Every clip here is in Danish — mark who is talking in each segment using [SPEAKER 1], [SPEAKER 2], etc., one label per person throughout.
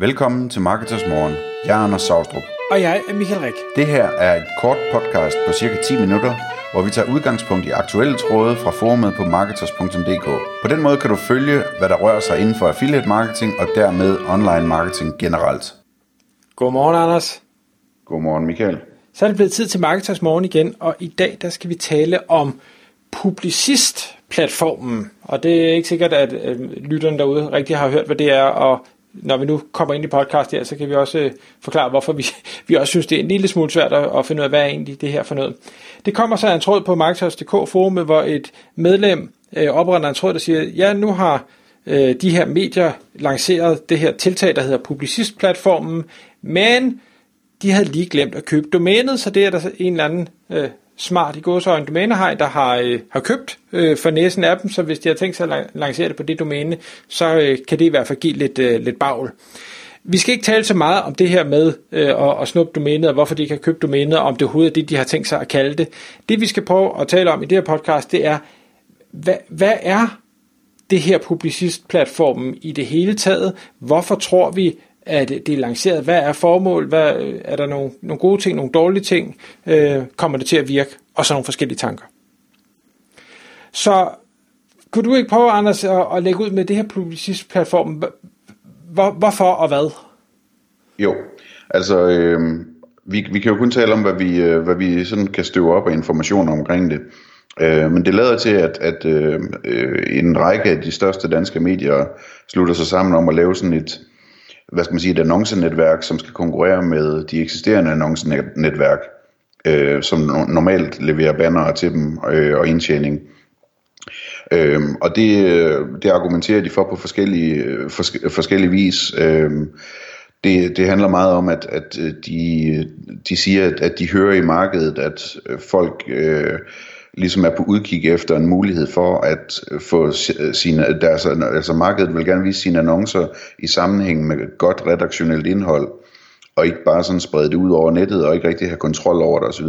[SPEAKER 1] Velkommen til Marketers Morgen. Jeg er Anders Saustrup.
[SPEAKER 2] Og jeg er Michael Rik.
[SPEAKER 1] Det her er et kort podcast på cirka 10 minutter, hvor vi tager udgangspunkt i aktuelle tråde fra forumet på marketers.dk. På den måde kan du følge, hvad der rører sig inden for affiliate marketing og dermed online marketing generelt.
[SPEAKER 2] Godmorgen, Anders.
[SPEAKER 1] Godmorgen, Michael.
[SPEAKER 2] Så er det blevet tid til Marketers Morgen igen, og i dag der skal vi tale om Publicist-platformen. Og det er ikke sikkert, at øh, lytterne derude rigtig har hørt, hvad det er, og når vi nu kommer ind i podcast her, så kan vi også øh, forklare, hvorfor vi, vi også synes, det er en lille smule svært at, at finde ud af, hvad er egentlig det her for noget. Det kommer så af en tråd på Marketers.dk forumet, hvor et medlem øh, opretter en tråd, der siger, ja, nu har øh, de her medier lanceret det her tiltag, der hedder Publicistplatformen, men de havde lige glemt at købe domænet, så det er der en eller anden øh, smart i gåsøjne domænehej, der har, øh, har købt øh, for næsen af dem, så hvis de har tænkt sig at lancere det på det domæne, så øh, kan det i hvert fald give lidt, øh, lidt bagl. Vi skal ikke tale så meget om det her med øh, at, at snuppe domænet, og hvorfor de kan købe domænet, og om det overhovedet er det, de har tænkt sig at kalde det. Det vi skal prøve at tale om i det her podcast, det er, hvad, hvad er det her publicist-platformen i det hele taget? Hvorfor tror vi, at det er lanceret? Hvad er formål? Hvad, er der nogle, nogle gode ting, nogle dårlige ting? Øh, kommer det til at virke? Og så nogle forskellige tanker. Så kunne du ikke prøve, Anders, at, at lægge ud med det her publicist-platform? Hvor, hvorfor og hvad?
[SPEAKER 1] Jo, altså øh, vi, vi kan jo kun tale om, hvad vi, øh, hvad vi sådan kan støve op af informationer omkring det. Øh, men det lader til, at, at øh, øh, en række af de største danske medier slutter sig sammen om at lave sådan et, hvad skal man sige, et annoncenetværk, som skal konkurrere med de eksisterende annoncenetværk, øh, som normalt leverer bannere til dem øh, og indtjening. Øhm, og det, øh, det argumenterer de for på forskellige, øh, fors, forskellige vis. Øhm, det, det handler meget om, at, at øh, de, de siger, at, at de hører i markedet, at folk øh, ligesom er på udkig efter en mulighed for at øh, få øh, sine, deres, altså markedet vil gerne vise sine annoncer i sammenhæng med godt redaktionelt indhold, og ikke bare sådan sprede det ud over nettet, og ikke rigtig have kontrol over det osv.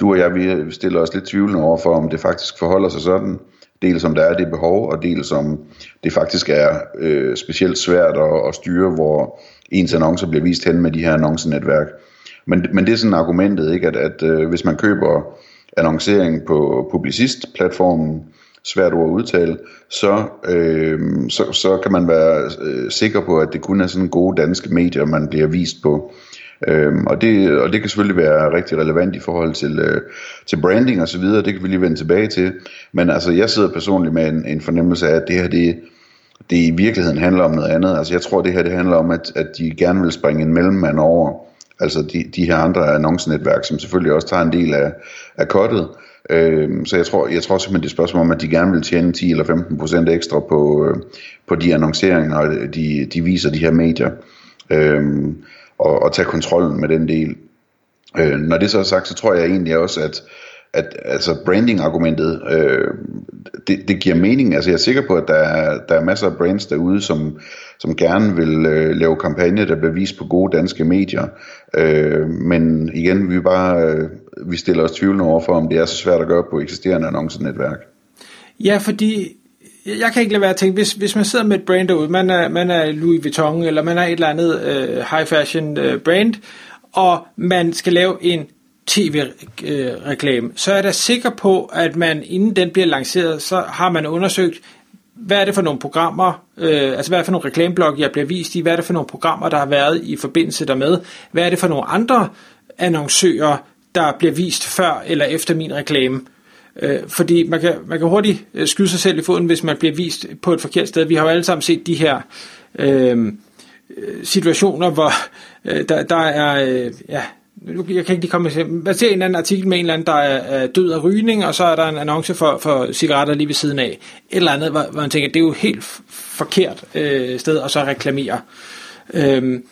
[SPEAKER 1] Du og jeg, vi øh, stiller os lidt tvivlende over for, om det faktisk forholder sig sådan, dels om der er det behov, og dels om det faktisk er øh, specielt svært at, at styre, hvor ens annoncer bliver vist hen med de her annoncenetværk. Men, men det er sådan argumentet, ikke, at, at øh, hvis man køber annoncering på Publicist-platformen, svært ord at udtale, så, øh, så, så kan man være øh, sikker på, at det kun er sådan gode danske medier, man bliver vist på. Øhm, og, det, og det kan selvfølgelig være rigtig relevant i forhold til, øh, til branding og så videre, det kan vi lige vende tilbage til. Men altså, jeg sidder personligt med en, en fornemmelse af, at det her, det, det i virkeligheden handler om noget andet. Altså, jeg tror, det her det handler om, at, at de gerne vil springe en mellemmand over, altså de, de her andre annoncenetværk, som selvfølgelig også tager en del af, af kottet. Øh, så jeg tror, jeg tror simpelthen, det er et spørgsmål om, at de gerne vil tjene 10 eller 15 procent ekstra på, øh, på de annonceringer, de, de viser de her medier, øh, og, og tage kontrollen med den del. Øh, når det så er sagt, så tror jeg egentlig også, at at altså branding-argumentet, øh, det, det giver mening. Altså jeg er sikker på, at der er, der er masser af brands derude, som, som gerne vil øh, lave kampagne, der bliver vist på gode danske medier. Øh, men igen, vi bare øh, vi stiller os tvivlende over for, om det er så svært at gøre på eksisterende annoncenetværk.
[SPEAKER 2] Ja, fordi jeg kan ikke lade være at tænke, hvis, hvis man sidder med et brand derude, man er, man er Louis Vuitton, eller man er et eller andet øh, high fashion øh, brand, og man skal lave en tv-reklame, øh, så er jeg sikker på, at man inden den bliver lanceret, så har man undersøgt, hvad er det for nogle programmer, øh, altså hvad er det for nogle reklameblok, jeg bliver vist i, hvad er det for nogle programmer, der har været i forbindelse dermed, hvad er det for nogle andre annoncører, der bliver vist før eller efter min reklame. Øh, fordi man kan, man kan hurtigt øh, skyde sig selv i foden, hvis man bliver vist på et forkert sted. Vi har jo alle sammen set de her øh, øh situationer, hvor øh, der, der er øh, ja, jeg kan ikke lige komme med Man ser en eller anden artikel med en eller anden, der er død af rygning, og så er der en annonce for, for cigaretter lige ved siden af. Et eller andet, hvor, hvor man tænker, det er jo helt forkert øh, sted at så reklamere. Øhm,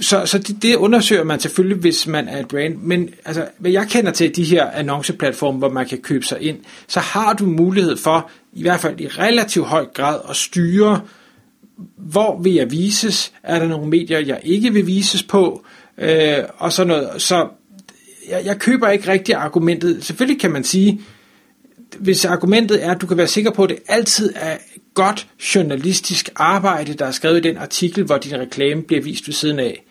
[SPEAKER 2] så så det, det undersøger man selvfølgelig, hvis man er et brand. Men altså, hvad jeg kender til de her annonceplatforme, hvor man kan købe sig ind, så har du mulighed for, i hvert fald i relativt høj grad, at styre, hvor vil jeg vises? Er der nogle medier, jeg ikke vil vises på? Øh, og sådan noget. Så jeg, jeg køber ikke rigtig argumentet. Selvfølgelig kan man sige, hvis argumentet er, at du kan være sikker på, at det altid er godt journalistisk arbejde, der er skrevet i den artikel, hvor din reklame bliver vist ved siden af,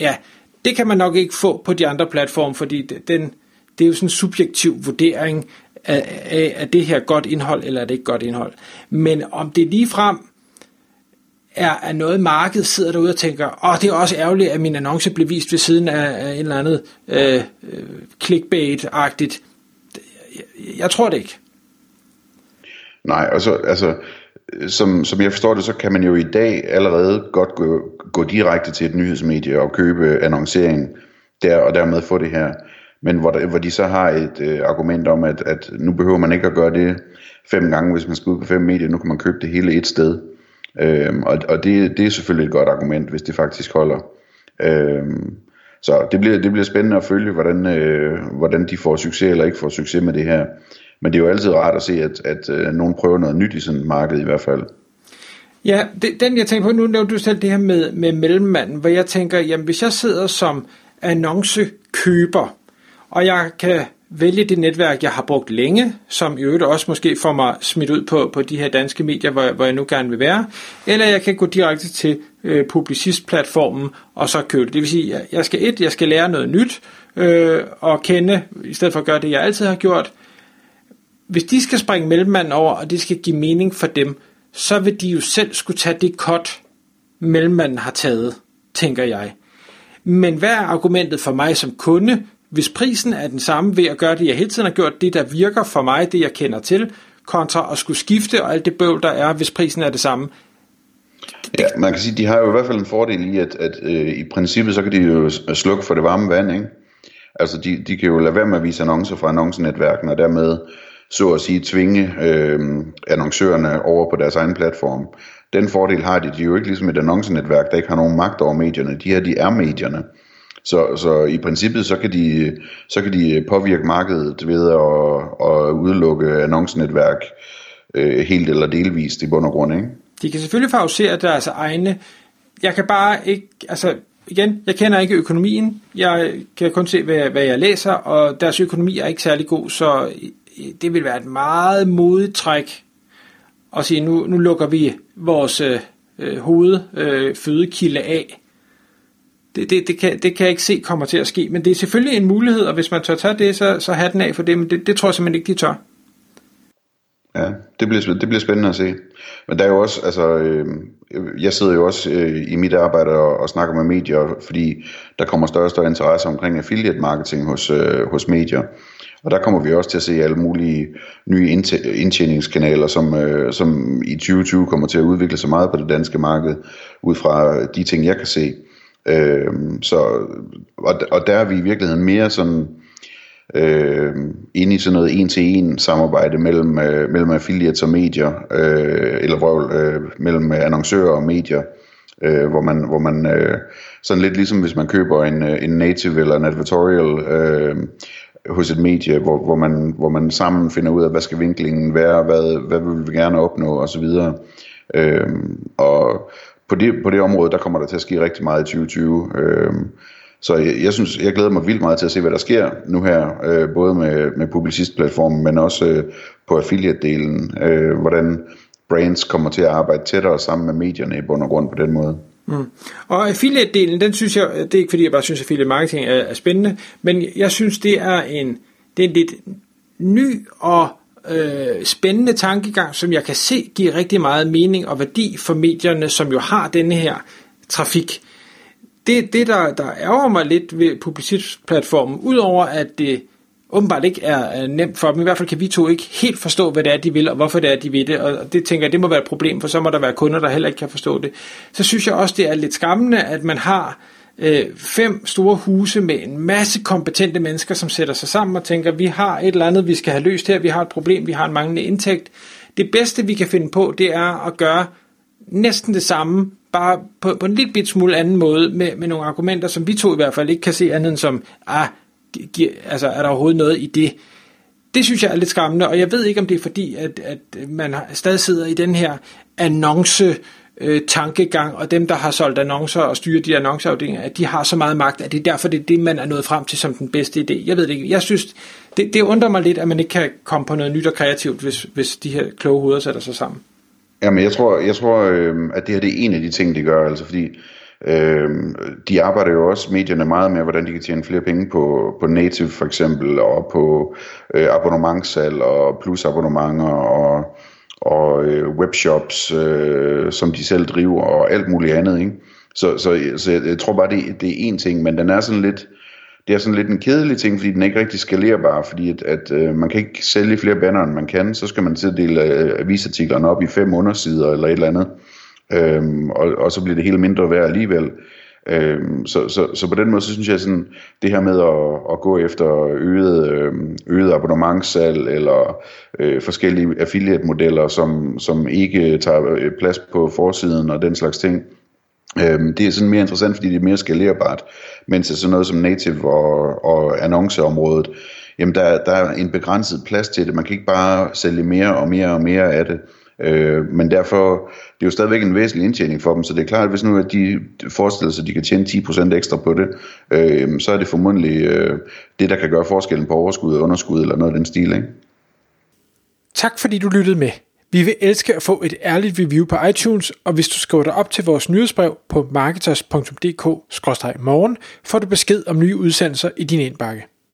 [SPEAKER 2] ja, det kan man nok ikke få på de andre platforme, fordi den, det er jo sådan en subjektiv vurdering af, af, af det her godt indhold, eller er det ikke godt indhold. Men om det lige frem er, er noget, markedet sidder derude og tænker, åh, det er også ærgerligt, at min annonce blev vist ved siden af, af en eller anden øh, øh, clickbait-agtigt. Jeg, jeg tror det ikke.
[SPEAKER 1] Nej, altså, altså som, som jeg forstår det, så kan man jo i dag allerede godt gå, gå direkte til et nyhedsmedie og købe annoncering der, og dermed få det her. Men hvor, der, hvor de så har et øh, argument om, at, at nu behøver man ikke at gøre det fem gange, hvis man skal ud på fem medier, nu kan man købe det hele et sted. Øhm, og og det, det er selvfølgelig et godt argument, hvis det faktisk holder. Øhm, så det bliver, det bliver spændende at følge, hvordan, øh, hvordan de får succes eller ikke får succes med det her. Men det er jo altid rart at se, at, at øh, nogen prøver noget nyt i sådan et marked i hvert fald.
[SPEAKER 2] Ja, det, den jeg tænker på, nu nævnte du selv det her med, med mellemmanden, hvor jeg tænker, jamen hvis jeg sidder som annoncekøber, og jeg kan vælge det netværk, jeg har brugt længe, som i øvrigt også måske får mig smidt ud på, på de her danske medier, hvor, hvor jeg nu gerne vil være, eller jeg kan gå direkte til øh, publicistplatformen og så købe det. Det vil sige, at jeg skal et, jeg skal lære noget nyt øh, og kende, i stedet for at gøre det, jeg altid har gjort. Hvis de skal springe mellemmanden over, og det skal give mening for dem, så vil de jo selv skulle tage det kort, mellemmanden har taget, tænker jeg. Men hvad er argumentet for mig som kunde, hvis prisen er den samme ved at gøre det, jeg hele tiden har gjort, det der virker for mig, det jeg kender til, kontra at skulle skifte og alt det bøvl, der er, hvis prisen er det samme.
[SPEAKER 1] Ja, man kan sige, de har jo i hvert fald en fordel i, at, at øh, i princippet, så kan de jo slukke for det varme vand, ikke? Altså, de, de kan jo lade være med at vise annoncer fra annoncenetværkene, og dermed, så at sige, tvinge øh, annoncørerne over på deres egen platform. Den fordel har de, de er jo ikke ligesom et annoncenetværk, der ikke har nogen magt over medierne. De her, de er medierne. Så, så i princippet, så kan, de, så kan de påvirke markedet ved at, at udelukke annoncenetværk øh, helt eller delvist i bund og grund. Ikke?
[SPEAKER 2] De kan selvfølgelig favorisere deres egne. Jeg kan bare ikke, altså igen, jeg kender ikke økonomien. Jeg kan kun se, hvad, hvad jeg læser, og deres økonomi er ikke særlig god, så det vil være et meget modigt træk at sige, nu, nu lukker vi vores øh, hovedfødekilde øh, øh af det, det, det, kan, det kan jeg ikke se kommer til at ske, men det er selvfølgelig en mulighed, og hvis man tør tage det, så, så have den af for det, men det, det tror jeg simpelthen ikke, de tør.
[SPEAKER 1] Ja, det bliver, det bliver spændende at se. Men der er jo også, altså, øh, jeg sidder jo også øh, i mit arbejde og, og snakker med medier, fordi der kommer større og større interesse omkring affiliate marketing hos, øh, hos medier. Og der kommer vi også til at se alle mulige nye indtjeningskanaler, som, øh, som i 2020 kommer til at udvikle sig meget på det danske marked, ud fra de ting, jeg kan se. Øh, så, og, og der er vi i virkeligheden mere sådan øh, inde i sådan noget en-til-en samarbejde mellem, øh, mellem affiliates og medier, øh, eller vrøvl, øh, mellem annoncører og medier, øh, hvor man, hvor man øh, sådan lidt ligesom hvis man køber en, øh, en native eller en advertorial øh, hos et medie, hvor, hvor, man, hvor man sammen finder ud af, hvad skal vinklingen være, hvad, hvad vil vi gerne opnå osv. Øh, og på det, på det område, der kommer der til at ske rigtig meget i 2020. Øh, så jeg, jeg synes, jeg glæder mig vildt meget til at se, hvad der sker nu her, øh, både med, med publicistplatformen, men også øh, på affiliate-delen, øh, hvordan brands kommer til at arbejde tættere sammen med medierne i bund og grund på den måde.
[SPEAKER 2] Mm. Og affiliate-delen, den synes jeg, det er ikke fordi jeg bare synes, at affiliate marketing er, er spændende, men jeg synes, det er en, det er en lidt ny og øh, spændende tankegang, som jeg kan se giver rigtig meget mening og værdi for medierne, som jo har denne her trafik. Det, det der, der ærger mig lidt ved publicitetsplatformen, udover at det åbenbart ikke er nemt for dem, i hvert fald kan vi to ikke helt forstå, hvad det er, de vil, og hvorfor det er, de vil det, og det tænker jeg, det må være et problem, for så må der være kunder, der heller ikke kan forstå det. Så synes jeg også, det er lidt skræmmende, at man har øh, Øh, fem store huse med en masse kompetente mennesker, som sætter sig sammen og tænker, vi har et eller andet, vi skal have løst her, vi har et problem, vi har en manglende indtægt. Det bedste, vi kan finde på, det er at gøre næsten det samme, bare på, på en lidt bit smule anden måde, med, med nogle argumenter, som vi to i hvert fald ikke kan se andet end som, ah, gi, altså er der overhovedet noget i det? Det synes jeg er lidt skræmmende, og jeg ved ikke, om det er fordi, at, at man stadig sidder i den her annonce øh, tankegang, og dem, der har solgt annoncer og styrer de annonceafdelinger, at de har så meget magt, at det er derfor, det er det, man er nået frem til som den bedste idé. Jeg ved det ikke. Jeg synes, det, det undrer mig lidt, at man ikke kan komme på noget nyt og kreativt, hvis, hvis de her kloge hoveder sætter sig sammen.
[SPEAKER 1] Jamen, jeg tror, jeg tror øh, at det her det er en af de ting, de gør, altså fordi øh, de arbejder jo også medierne meget med, hvordan de kan tjene flere penge på, på native for eksempel, og på øh, abonnementssalg og plusabonnementer og, og øh, webshops, øh, som de selv driver og alt muligt andet, ikke? Så, så, så jeg, jeg tror bare, det, det er én ting, men den er sådan lidt, det er sådan lidt en kedelig ting, fordi den er ikke rigtig skalerbar, fordi at, at øh, man kan ikke sælge flere banner, end man kan, så skal man til at dele øh, avisartiklerne op i fem undersider eller et eller andet, øhm, og, og så bliver det hele mindre værd alligevel. Øhm, så, så, så på den måde, så synes jeg sådan, det her med at, at gå efter øget, øhm, øget abonnementssalg eller øh, forskellige affiliate-modeller, som, som ikke tager øh, plads på forsiden og den slags ting, Øhm, det er sådan mere interessant, fordi det er mere skalerbart, mens det er sådan noget som native og, og annonceområdet, jamen der, der er en begrænset plads til det. Man kan ikke bare sælge mere og mere og mere af det. Øh, men derfor, det er jo stadigvæk en væsentlig indtjening for dem, så det er klart, at hvis nu at de forestiller sig, at de kan tjene 10% ekstra på det, øh, så er det formodentlig øh, det, der kan gøre forskellen på overskud og underskud, eller noget af den stil. Ikke?
[SPEAKER 2] Tak fordi du lyttede med. Vi vil elske at få et ærligt review på iTunes, og hvis du skriver dig op til vores nyhedsbrev på marketers.dk-morgen, får du besked om nye udsendelser i din indbakke.